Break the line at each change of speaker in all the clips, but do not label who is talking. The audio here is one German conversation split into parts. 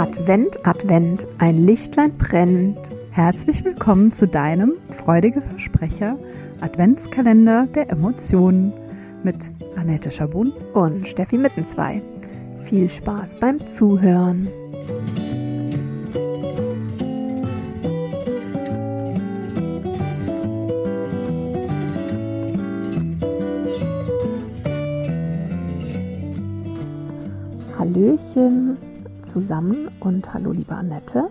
Advent, Advent, ein Lichtlein brennt. Herzlich willkommen zu deinem freudige Versprecher Adventskalender der Emotionen mit Annette Schabun und Steffi Mittenzwei. Viel Spaß beim Zuhören. Hallöchen zusammen und hallo liebe Annette.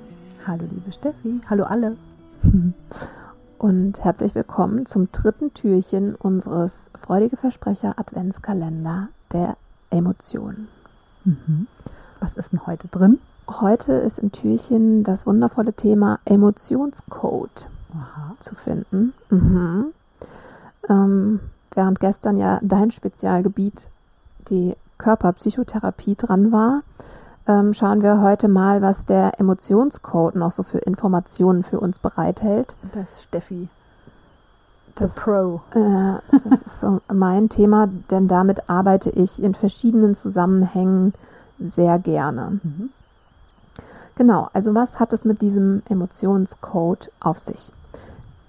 Hallo liebe Steffi. Hallo alle.
Und herzlich willkommen zum dritten Türchen unseres Freudige Versprecher Adventskalender der Emotionen.
Mhm. Was ist denn heute drin?
Heute ist im Türchen das wundervolle Thema Emotionscode Aha. zu finden. Mhm. Ähm, während gestern ja dein Spezialgebiet die Körperpsychotherapie dran war, ähm, schauen wir heute mal, was der Emotionscode noch so für Informationen für uns bereithält.
Das ist Steffi.
Das, Pro. Äh, das ist so mein Thema, denn damit arbeite ich in verschiedenen Zusammenhängen sehr gerne. Mhm. Genau, also was hat es mit diesem Emotionscode auf sich?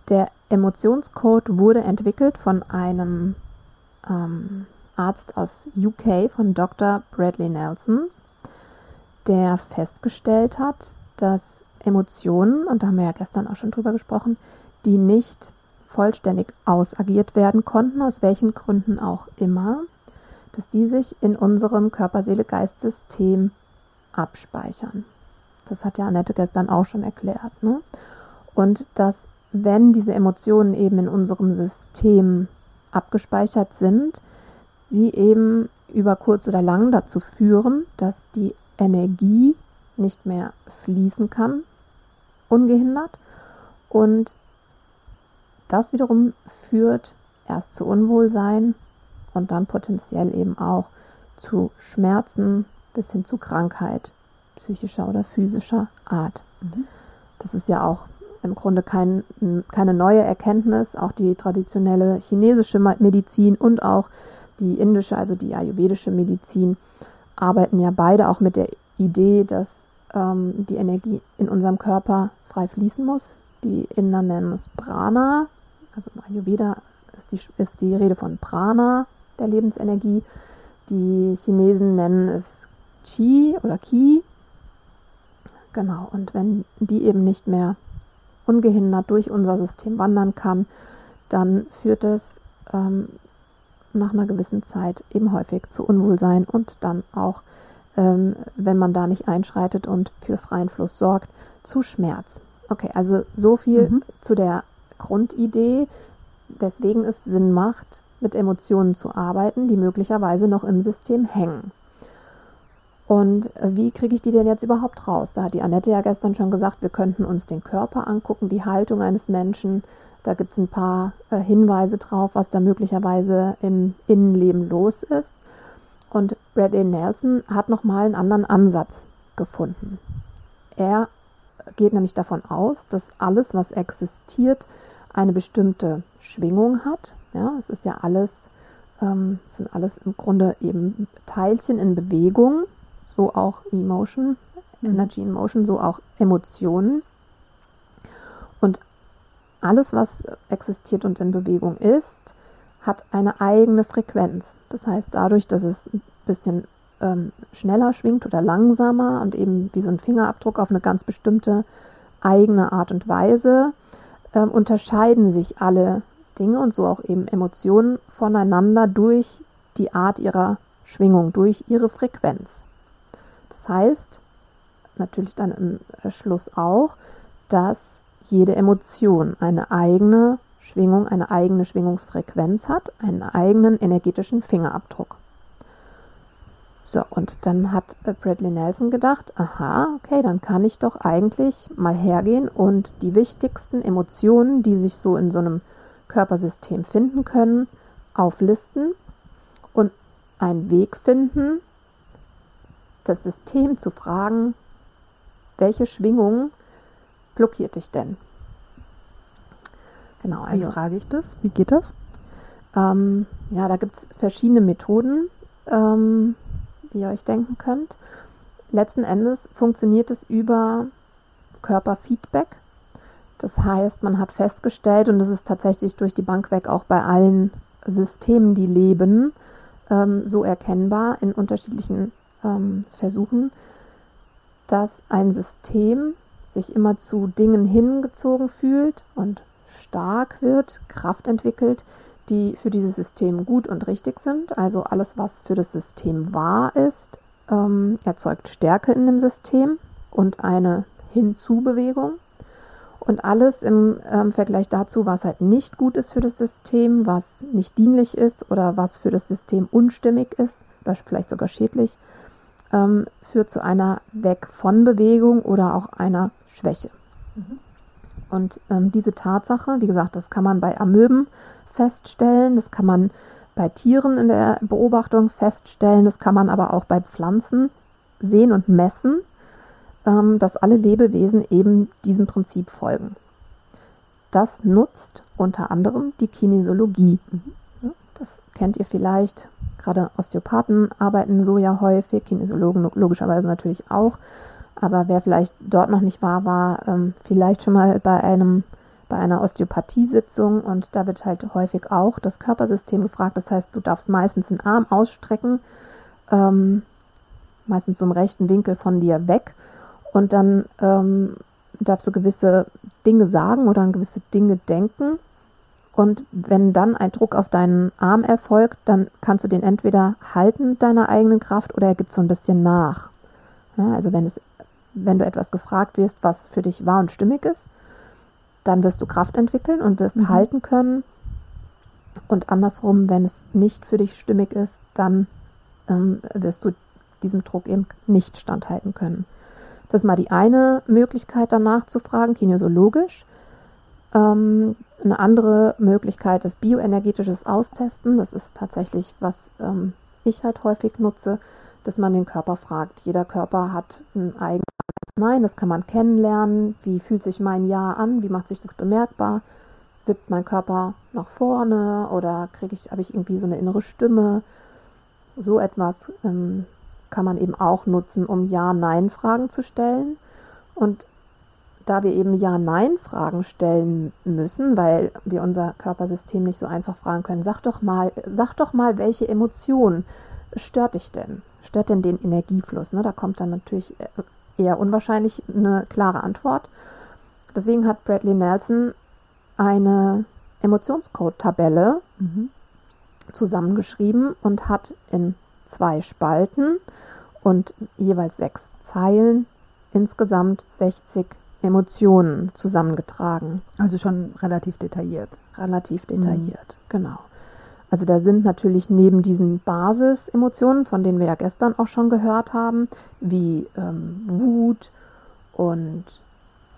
Der Emotionscode wurde entwickelt von einem ähm, Arzt aus UK, von Dr. Bradley Nelson, der festgestellt hat, dass Emotionen, und da haben wir ja gestern auch schon drüber gesprochen, die nicht vollständig ausagiert werden konnten, aus welchen Gründen auch immer, dass die sich in unserem Körper-Seele-Geist-System abspeichern. Das hat ja Annette gestern auch schon erklärt. Ne? Und dass, wenn diese Emotionen eben in unserem System abgespeichert sind, sie eben über kurz oder lang dazu führen, dass die Energie nicht mehr fließen kann, ungehindert. Und das wiederum führt erst zu Unwohlsein und dann potenziell eben auch zu Schmerzen bis hin zu Krankheit, psychischer oder physischer Art. Mhm. Das ist ja auch im Grunde kein, keine neue Erkenntnis. Auch die traditionelle chinesische Medizin und auch die indische, also die ayurvedische Medizin, arbeiten ja beide auch mit der Idee, dass ähm, die Energie in unserem Körper frei fließen muss. Die Inder nennen es Prana, also im Ayurveda ist die, ist die Rede von Prana, der Lebensenergie. Die Chinesen nennen es Qi oder Qi. Genau, und wenn die eben nicht mehr ungehindert durch unser System wandern kann, dann führt es ähm, nach einer gewissen Zeit eben häufig zu Unwohlsein und dann auch, ähm, wenn man da nicht einschreitet und für freien Fluss sorgt, zu Schmerz. Okay, also so viel mhm. zu der Grundidee, weswegen es Sinn macht, mit Emotionen zu arbeiten, die möglicherweise noch im System hängen. Und wie kriege ich die denn jetzt überhaupt raus? Da hat die Annette ja gestern schon gesagt, wir könnten uns den Körper angucken, die Haltung eines Menschen, da gibt es ein paar äh, Hinweise drauf, was da möglicherweise im Innenleben los ist. Und Bradley Nelson hat nochmal einen anderen Ansatz gefunden. Er geht nämlich davon aus, dass alles, was existiert, eine bestimmte Schwingung hat. Ja, es ist ja alles, ähm, sind alles im Grunde eben Teilchen in Bewegung, so auch Emotion, mhm. Energy in Motion, so auch Emotionen. Und alles, was existiert und in Bewegung ist, hat eine eigene Frequenz. Das heißt, dadurch, dass es ein bisschen ähm, schneller schwingt oder langsamer und eben wie so ein Fingerabdruck auf eine ganz bestimmte eigene Art und Weise, ähm, unterscheiden sich alle Dinge und so auch eben Emotionen voneinander durch die Art ihrer Schwingung, durch ihre Frequenz. Das heißt, natürlich dann im Schluss auch, dass jede Emotion eine eigene Schwingung, eine eigene Schwingungsfrequenz hat, einen eigenen energetischen Fingerabdruck. So, und dann hat äh, Bradley Nelson gedacht, aha, okay, dann kann ich doch eigentlich mal hergehen und die wichtigsten Emotionen, die sich so in so einem Körpersystem finden können, auflisten und einen Weg finden, das System zu fragen, welche Schwingungen blockiert dich denn?
Genau, also. Wie frage ich das? Wie geht das?
Ähm, ja, da gibt es verschiedene Methoden, ähm, wie ihr euch denken könnt. letzten Endes funktioniert es über Körperfeedback. Das heißt, man hat festgestellt, und das ist tatsächlich durch die Bank weg auch bei allen Systemen, die leben, ähm, so erkennbar in unterschiedlichen ähm, Versuchen, dass ein System sich immer zu Dingen hingezogen fühlt und stark wird, Kraft entwickelt, die für dieses System gut und richtig sind. Also alles, was für das System wahr ist, ähm, erzeugt Stärke in dem System und eine Hinzubewegung. Und alles im ähm, Vergleich dazu, was halt nicht gut ist für das System, was nicht dienlich ist oder was für das System unstimmig ist oder vielleicht sogar schädlich, ähm, führt zu einer Weg von Bewegung oder auch einer Schwäche. Mhm. Und ähm, diese Tatsache, wie gesagt, das kann man bei Amöben feststellen, das kann man bei Tieren in der Beobachtung feststellen, das kann man aber auch bei Pflanzen sehen und messen, ähm, dass alle Lebewesen eben diesem Prinzip folgen. Das nutzt unter anderem die Kinesiologie. Mhm. Das kennt ihr vielleicht. Gerade Osteopathen arbeiten so ja häufig, Kinesiologen logischerweise natürlich auch. Aber wer vielleicht dort noch nicht war, war ähm, vielleicht schon mal bei einem bei einer Osteopathiesitzung und da wird halt häufig auch das Körpersystem gefragt. Das heißt, du darfst meistens einen Arm ausstrecken, ähm, meistens zum rechten Winkel von dir weg und dann ähm, darfst du gewisse Dinge sagen oder an gewisse Dinge denken. Und wenn dann ein Druck auf deinen Arm erfolgt, dann kannst du den entweder halten mit deiner eigenen Kraft oder er gibt so ein bisschen nach. Ja, also wenn es wenn du etwas gefragt wirst, was für dich wahr und stimmig ist, dann wirst du Kraft entwickeln und wirst mhm. halten können. Und andersrum, wenn es nicht für dich stimmig ist, dann ähm, wirst du diesem Druck eben nicht standhalten können. Das ist mal die eine Möglichkeit, danach zu fragen, kinesiologisch. Ähm, eine andere Möglichkeit ist bioenergetisches Austesten. Das ist tatsächlich, was ähm, ich halt häufig nutze dass man den Körper fragt. Jeder Körper hat ein eigenes Nein, das kann man kennenlernen. Wie fühlt sich mein Ja an? Wie macht sich das bemerkbar? Wippt mein Körper nach vorne oder kriege ich, habe ich irgendwie so eine innere Stimme? So etwas ähm, kann man eben auch nutzen, um Ja-Nein-Fragen zu stellen. Und da wir eben Ja-Nein-Fragen stellen müssen, weil wir unser Körpersystem nicht so einfach fragen können, sag doch mal, sag doch mal, welche Emotion stört dich denn? stört denn den Energiefluss? Ne? Da kommt dann natürlich eher unwahrscheinlich eine klare Antwort. Deswegen hat Bradley Nelson eine Emotionscode-Tabelle mhm. zusammengeschrieben und hat in zwei Spalten und jeweils sechs Zeilen insgesamt 60 Emotionen zusammengetragen.
Also schon relativ detailliert.
Relativ detailliert, mhm. genau. Also da sind natürlich neben diesen Basisemotionen, von denen wir ja gestern auch schon gehört haben, wie ähm, Wut und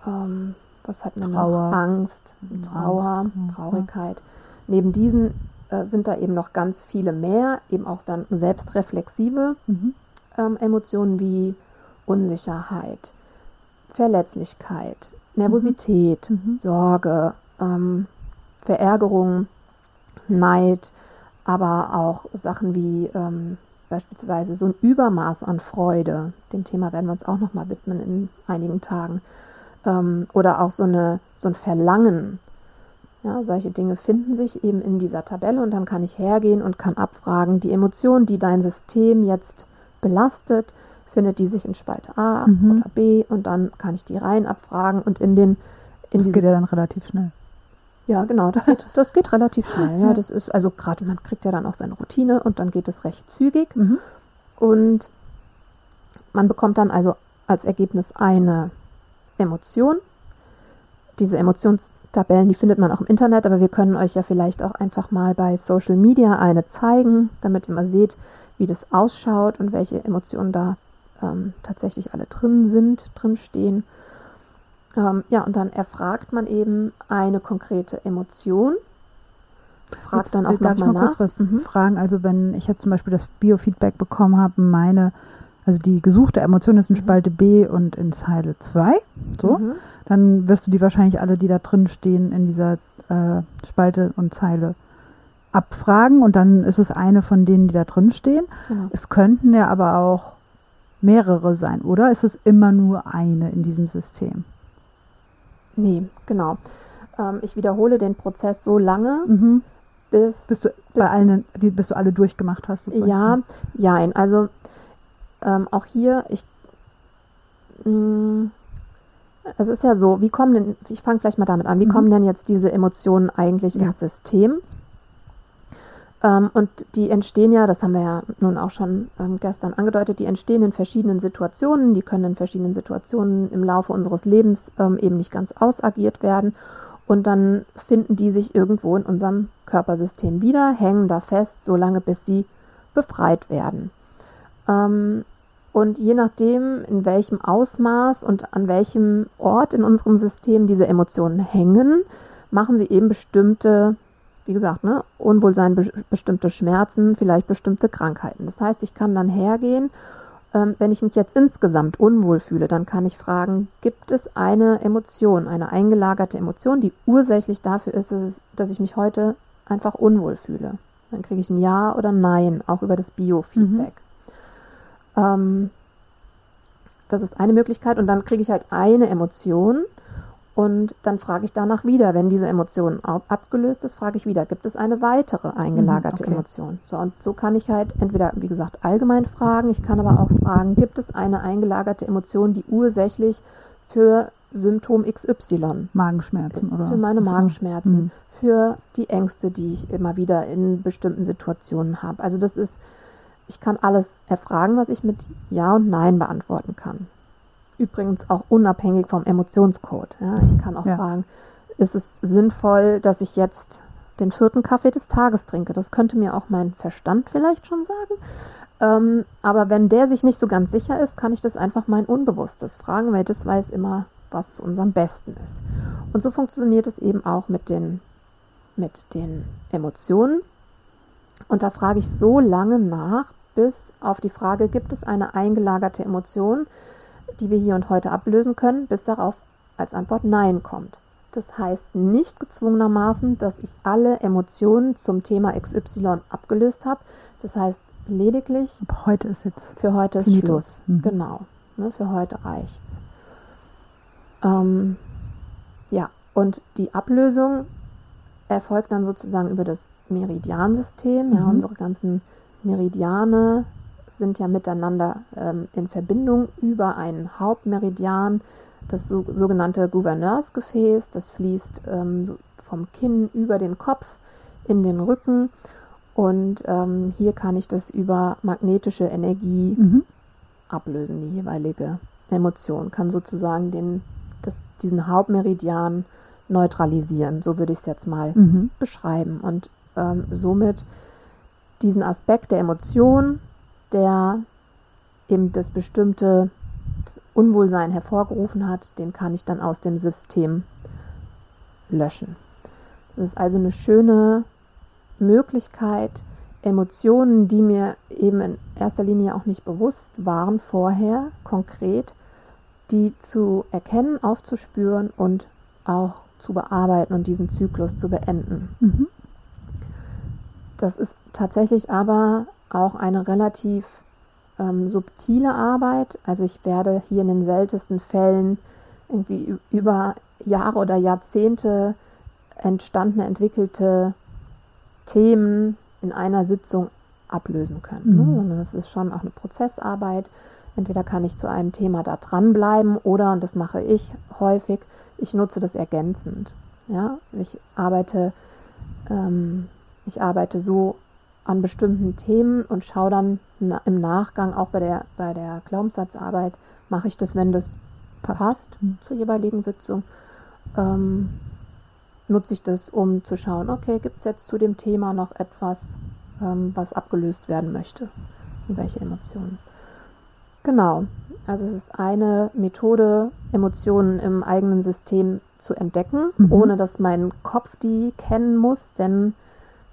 ähm, was hat man Trauer. noch? Angst, Trauer, Angst. Traurigkeit. Ja. Neben diesen äh, sind da eben noch ganz viele mehr, eben auch dann selbstreflexive mhm. ähm, Emotionen wie Unsicherheit, Verletzlichkeit, Nervosität, mhm. mhm. Sorge, ähm, Verärgerung, Neid, aber auch Sachen wie ähm, beispielsweise so ein Übermaß an Freude. Dem Thema werden wir uns auch nochmal widmen in einigen Tagen. Ähm, oder auch so, eine, so ein Verlangen. Ja, solche Dinge finden sich eben in dieser Tabelle und dann kann ich hergehen und kann abfragen, die Emotion, die dein System jetzt belastet, findet die sich in Spalte A mhm. oder B und dann kann ich die Reihen abfragen und in den
in das geht ja dann relativ schnell.
Ja, genau, das geht, das geht relativ schnell. Ja, das ist, also gerade man kriegt ja dann auch seine Routine und dann geht es recht zügig. Mhm. Und man bekommt dann also als Ergebnis eine Emotion. Diese Emotionstabellen, die findet man auch im Internet, aber wir können euch ja vielleicht auch einfach mal bei Social Media eine zeigen, damit ihr mal seht, wie das ausschaut und welche Emotionen da ähm, tatsächlich alle drin sind, drin stehen. Ähm, ja, und dann erfragt man eben eine konkrete Emotion.
Fragt jetzt, dann auch darf noch ich mal kurz was mhm. fragen? Also wenn ich jetzt zum Beispiel das Biofeedback bekommen habe, meine, also die gesuchte Emotion ist in mhm. Spalte B und in Zeile 2, so, mhm. dann wirst du die wahrscheinlich alle, die da drin stehen, in dieser äh, Spalte und Zeile abfragen und dann ist es eine von denen, die da drin stehen. Genau. Es könnten ja aber auch mehrere sein, oder? Ist es immer nur eine in diesem System?
Nee, genau. Ähm, ich wiederhole den Prozess so lange, mhm. bis,
bis du bei allen, die, bis du alle durchgemacht hast.
Sozusagen. Ja, ja. Also ähm, auch hier, ich mh, mm, es ist ja so, wie kommen denn, ich fange vielleicht mal damit an, wie mhm. kommen denn jetzt diese Emotionen eigentlich ja. ins System? Ähm, und die entstehen ja, das haben wir ja nun auch schon ähm, gestern angedeutet, die entstehen in verschiedenen Situationen, die können in verschiedenen Situationen im Laufe unseres Lebens ähm, eben nicht ganz ausagiert werden. Und dann finden die sich irgendwo in unserem Körpersystem wieder, hängen da fest, solange bis sie befreit werden. Und je nachdem, in welchem Ausmaß und an welchem Ort in unserem System diese Emotionen hängen, machen sie eben bestimmte, wie gesagt, ne, Unwohlsein, be bestimmte Schmerzen, vielleicht bestimmte Krankheiten. Das heißt, ich kann dann hergehen, ähm, wenn ich mich jetzt insgesamt unwohl fühle, dann kann ich fragen, gibt es eine Emotion, eine eingelagerte Emotion, die ursächlich dafür ist, dass, es, dass ich mich heute einfach unwohl fühle? Dann kriege ich ein Ja oder Nein, auch über das Biofeedback. Mhm. Ähm, das ist eine Möglichkeit und dann kriege ich halt eine Emotion und dann frage ich danach wieder, wenn diese Emotion abgelöst ist, frage ich wieder, gibt es eine weitere eingelagerte mhm, okay. Emotion? So, und so kann ich halt entweder, wie gesagt, allgemein fragen, ich kann aber auch fragen, gibt es eine eingelagerte Emotion, die ursächlich für Symptom XY
Magenschmerzen ist, oder?
Für meine Magenschmerzen, mhm. für die Ängste, die ich immer wieder in bestimmten Situationen habe. Also das ist ich kann alles erfragen, was ich mit Ja und Nein beantworten kann. Übrigens auch unabhängig vom Emotionscode. Ja, ich kann auch ja. fragen, ist es sinnvoll, dass ich jetzt den vierten Kaffee des Tages trinke? Das könnte mir auch mein Verstand vielleicht schon sagen. Ähm, aber wenn der sich nicht so ganz sicher ist, kann ich das einfach mein Unbewusstes fragen, weil das weiß immer, was zu unserem Besten ist. Und so funktioniert es eben auch mit den, mit den Emotionen. Und da frage ich so lange nach, bis auf die Frage, gibt es eine eingelagerte Emotion, die wir hier und heute ablösen können, bis darauf als Antwort Nein kommt. Das heißt nicht gezwungenermaßen, dass ich alle Emotionen zum Thema XY abgelöst habe. Das heißt lediglich.
Heute ist jetzt.
Für heute ist Finito. Schluss. Mhm. Genau. Ne, für heute reicht's. Ähm, ja, und die Ablösung erfolgt dann sozusagen über das Meridiansystem. Mhm. Ja, unsere ganzen Meridiane sind ja miteinander ähm, in Verbindung über einen Hauptmeridian, das so, sogenannte Gouverneursgefäß. Das fließt ähm, so vom Kinn über den Kopf in den Rücken. Und ähm, hier kann ich das über magnetische Energie mhm. ablösen, die jeweilige Emotion. Kann sozusagen den, das, diesen Hauptmeridian neutralisieren. So würde ich es jetzt mal mhm. beschreiben. Und ähm, somit diesen Aspekt der Emotion, der eben das bestimmte Unwohlsein hervorgerufen hat, den kann ich dann aus dem System löschen. Das ist also eine schöne Möglichkeit, Emotionen, die mir eben in erster Linie auch nicht bewusst waren vorher, konkret, die zu erkennen, aufzuspüren und auch zu bearbeiten und diesen Zyklus zu beenden. Mhm. Das ist tatsächlich aber auch eine relativ ähm, subtile Arbeit. Also ich werde hier in den seltensten Fällen irgendwie über Jahre oder Jahrzehnte entstandene, entwickelte Themen in einer Sitzung ablösen können. Ne? Mhm. Ne? Sondern es ist schon auch eine Prozessarbeit. Entweder kann ich zu einem Thema da dranbleiben oder, und das mache ich häufig, ich nutze das ergänzend. Ja? Ich arbeite ähm, ich arbeite so an bestimmten Themen und schaue dann im Nachgang auch bei der, bei der Glaubenssatzarbeit, mache ich das, wenn das passt, passt mhm. zur jeweiligen Sitzung. Ähm, nutze ich das, um zu schauen, okay, gibt es jetzt zu dem Thema noch etwas, ähm, was abgelöst werden möchte? Und welche Emotionen? Genau, also es ist eine Methode, Emotionen im eigenen System zu entdecken, mhm. ohne dass mein Kopf die kennen muss, denn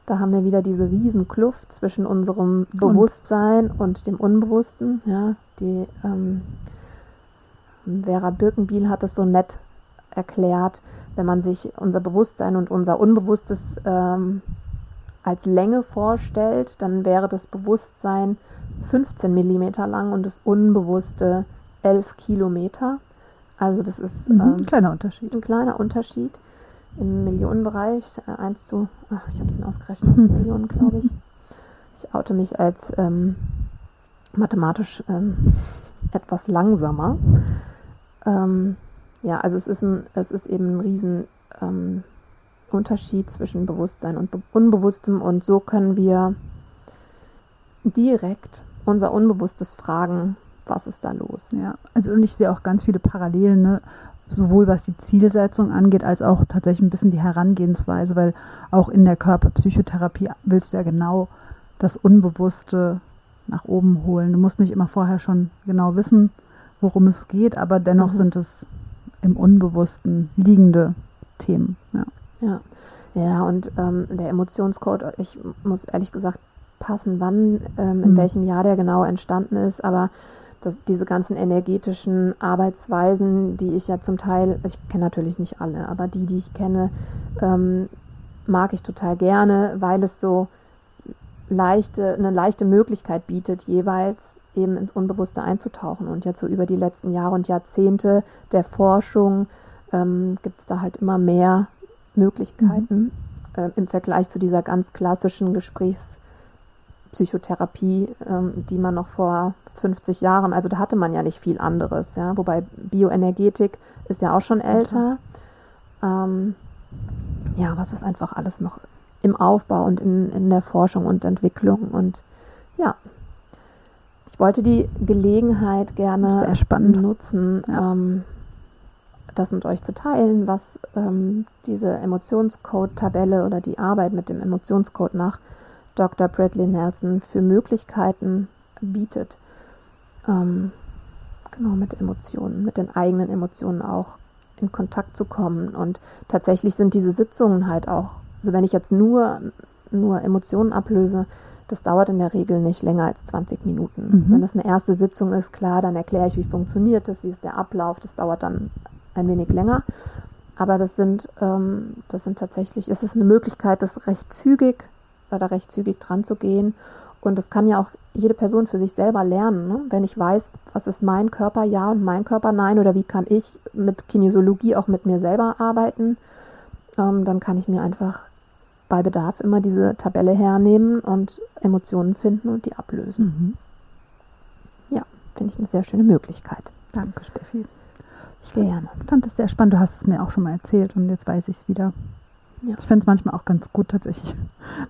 da haben wir wieder diese Riesenkluft zwischen unserem Bewusstsein und, und dem Unbewussten. Ja, die ähm, Vera Birkenbiel hat es so nett erklärt, wenn man sich unser Bewusstsein und unser Unbewusstes ähm, als Länge vorstellt, dann wäre das Bewusstsein 15 Millimeter lang und das Unbewusste 11 Kilometer. Also das ist
mhm, ähm, ein kleiner Unterschied.
Ein kleiner Unterschied im Millionenbereich. Äh, 1 zu, ach, ich habe es mir ausgerechnet. Millionen, glaube ich. Ich oute mich als ähm, mathematisch ähm, etwas langsamer. Ähm, ja, also es ist, ein, es ist eben ein riesen ähm, Unterschied zwischen Bewusstsein und Be Unbewusstem und so können wir direkt unser Unbewusstes fragen, was ist da los?
Ja, also und ich sehe auch ganz viele Parallelen, ne? Sowohl was die Zielsetzung angeht, als auch tatsächlich ein bisschen die Herangehensweise, weil auch in der Körperpsychotherapie willst du ja genau das Unbewusste nach oben holen. Du musst nicht immer vorher schon genau wissen, worum es geht, aber dennoch mhm. sind es im Unbewussten liegende Themen. Ja,
ja. ja und ähm, der Emotionscode, ich muss ehrlich gesagt passen, wann, ähm, in mhm. welchem Jahr der genau entstanden ist, aber dass diese ganzen energetischen Arbeitsweisen, die ich ja zum Teil, ich kenne natürlich nicht alle, aber die, die ich kenne, ähm, mag ich total gerne, weil es so leichte, eine leichte Möglichkeit bietet, jeweils eben ins Unbewusste einzutauchen. Und jetzt so über die letzten Jahre und Jahrzehnte der Forschung ähm, gibt es da halt immer mehr Möglichkeiten mhm. äh, im Vergleich zu dieser ganz klassischen Gesprächspsychotherapie, ähm, die man noch vor 50 Jahren, also da hatte man ja nicht viel anderes, ja, wobei Bioenergetik ist ja auch schon älter. Ähm, ja, was ist einfach alles noch im Aufbau und in, in der Forschung und Entwicklung und ja, ich wollte die Gelegenheit gerne nutzen, ja. ähm, das mit euch zu teilen, was ähm, diese Emotionscode-Tabelle oder die Arbeit mit dem Emotionscode nach Dr. Bradley Nelson für Möglichkeiten bietet ähm, genau mit Emotionen, mit den eigenen Emotionen auch in Kontakt zu kommen. Und tatsächlich sind diese Sitzungen halt auch, also wenn ich jetzt nur, nur Emotionen ablöse, das dauert in der Regel nicht länger als 20 Minuten. Mhm. Wenn das eine erste Sitzung ist, klar, dann erkläre ich, wie funktioniert das, wie ist der Ablauf. Das dauert dann ein wenig länger. Aber das sind, ähm, das sind tatsächlich, es ist eine Möglichkeit, das recht zügig oder recht zügig dran zu gehen und das kann ja auch jede Person für sich selber lernen. Ne? Wenn ich weiß, was ist mein Körper ja und mein Körper nein oder wie kann ich mit Kinesiologie auch mit mir selber arbeiten, ähm, dann kann ich mir einfach bei Bedarf immer diese Tabelle hernehmen und Emotionen finden und die ablösen. Mhm. Ja, finde ich eine sehr schöne Möglichkeit.
Danke, Steffi. Ich Gerne. fand es sehr spannend. Du hast es mir auch schon mal erzählt und jetzt weiß ich es wieder. Ja. Ich fände es manchmal auch ganz gut tatsächlich.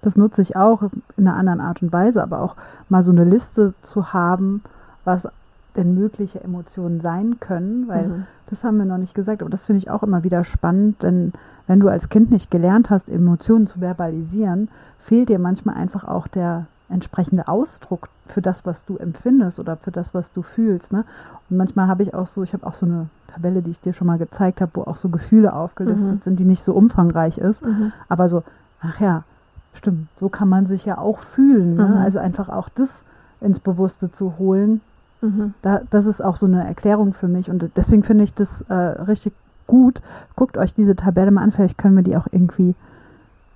Das nutze ich auch in einer anderen Art und Weise, aber auch mal so eine Liste zu haben, was denn mögliche Emotionen sein können, weil mhm. das haben wir noch nicht gesagt, aber das finde ich auch immer wieder spannend, denn wenn du als Kind nicht gelernt hast, Emotionen zu verbalisieren, fehlt dir manchmal einfach auch der entsprechende Ausdruck für das, was du empfindest oder für das, was du fühlst. Ne? Und manchmal habe ich auch so, ich habe auch so eine Tabelle, die ich dir schon mal gezeigt habe, wo auch so Gefühle aufgelistet mhm. sind, die nicht so umfangreich ist, mhm. aber so, ach ja, stimmt, so kann man sich ja auch fühlen. Ne? Mhm. Also einfach auch das ins Bewusste zu holen. Mhm. Da, das ist auch so eine Erklärung für mich und deswegen finde ich das äh, richtig gut. Guckt euch diese Tabelle mal an, vielleicht können wir die auch irgendwie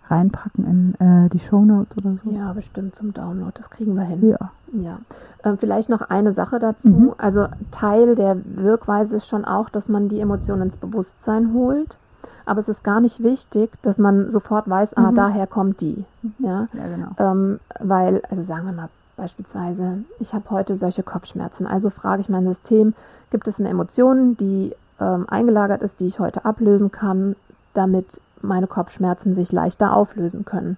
reinpacken in äh, die Shownotes oder so.
Ja, bestimmt zum Download, das kriegen wir hin. Ja. ja. Ähm, vielleicht noch eine Sache dazu. Mhm. Also Teil der Wirkweise ist schon auch, dass man die Emotionen ins Bewusstsein holt. Aber es ist gar nicht wichtig, dass man sofort weiß, ah, mhm. daher kommt die. Mhm. Ja, ja genau. Ähm, weil, also sagen wir mal beispielsweise, ich habe heute solche Kopfschmerzen. Also frage ich mein System, gibt es eine Emotion, die ähm, eingelagert ist, die ich heute ablösen kann, damit meine Kopfschmerzen sich leichter auflösen können.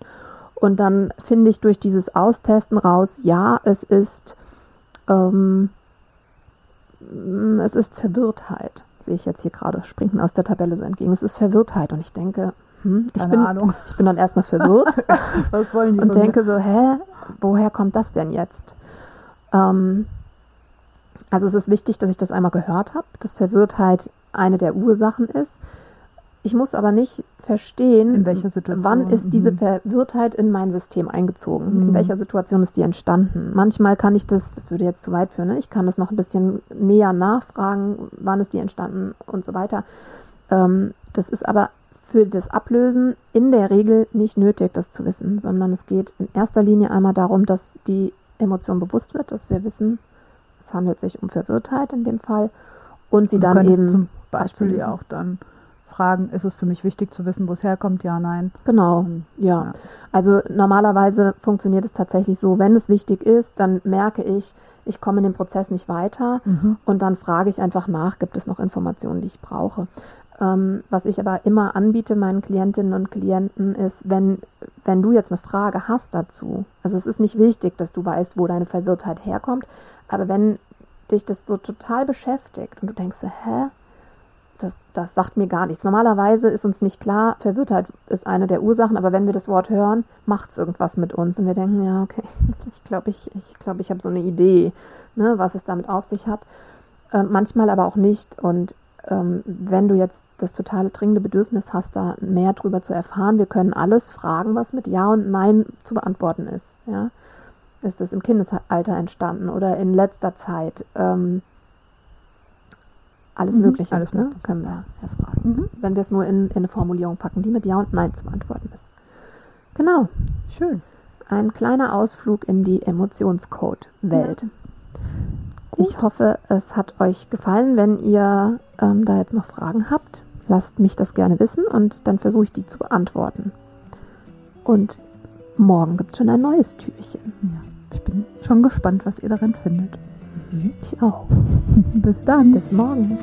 Und dann finde ich durch dieses Austesten raus, ja, es ist, ähm, es ist Verwirrtheit, sehe ich jetzt hier gerade, springt mir aus der Tabelle so entgegen. Es ist Verwirrtheit und ich denke, hm, ich, bin, Ahnung. ich bin dann erstmal verwirrt
Was wollen die
und denke so, hä, woher kommt das denn jetzt? Ähm, also es ist wichtig, dass ich das einmal gehört habe, dass Verwirrtheit eine der Ursachen ist. Ich muss aber nicht verstehen, wann ist diese mhm. Verwirrtheit in mein System eingezogen? Mhm. In welcher Situation ist die entstanden? Manchmal kann ich das, das würde jetzt zu weit führen, ne? ich kann das noch ein bisschen näher nachfragen, wann ist die entstanden und so weiter. Ähm, das ist aber für das Ablösen in der Regel nicht nötig, das zu wissen, sondern es geht in erster Linie einmal darum, dass die Emotion bewusst wird, dass wir wissen, es handelt sich um Verwirrtheit in dem Fall und sie
und
dann eben
zum Beispiel auch dann fragen, ist es für mich wichtig zu wissen, wo es herkommt? Ja, nein.
Genau, und, ja. ja. Also normalerweise funktioniert es tatsächlich so, wenn es wichtig ist, dann merke ich, ich komme in dem Prozess nicht weiter mhm. und dann frage ich einfach nach, gibt es noch Informationen, die ich brauche. Ähm, was ich aber immer anbiete meinen Klientinnen und Klienten ist, wenn, wenn du jetzt eine Frage hast dazu, also es ist nicht wichtig, dass du weißt, wo deine Verwirrtheit herkommt, aber wenn dich das so total beschäftigt und du denkst, hä, das, das sagt mir gar nichts. Normalerweise ist uns nicht klar, Verwirrtheit ist eine der Ursachen, aber wenn wir das Wort hören, macht es irgendwas mit uns und wir denken, ja, okay, ich glaube, ich, ich, glaub, ich habe so eine Idee, ne, was es damit auf sich hat. Äh, manchmal aber auch nicht. Und ähm, wenn du jetzt das totale dringende Bedürfnis hast, da mehr drüber zu erfahren, wir können alles fragen, was mit Ja und Nein zu beantworten ist. Ja? Ist es im Kindesalter entstanden oder in letzter Zeit? Ähm, alles mhm, Mögliche alles ne? können wir erfragen. Mhm. Wenn wir es nur in, in, eine Formulierung packen, die mit Ja und Nein zu beantworten ist. Genau.
Schön.
Ein kleiner Ausflug in die Emotionscode-Welt. Ja. Ich hoffe, es hat euch gefallen. Wenn ihr ähm, da jetzt noch Fragen habt, lasst mich das gerne wissen und dann versuche ich die zu beantworten. Und morgen gibt es schon ein neues Türchen.
Ja, ich bin schon gespannt, was ihr darin findet.
Ich auch.
Bis dann.
Bis morgen.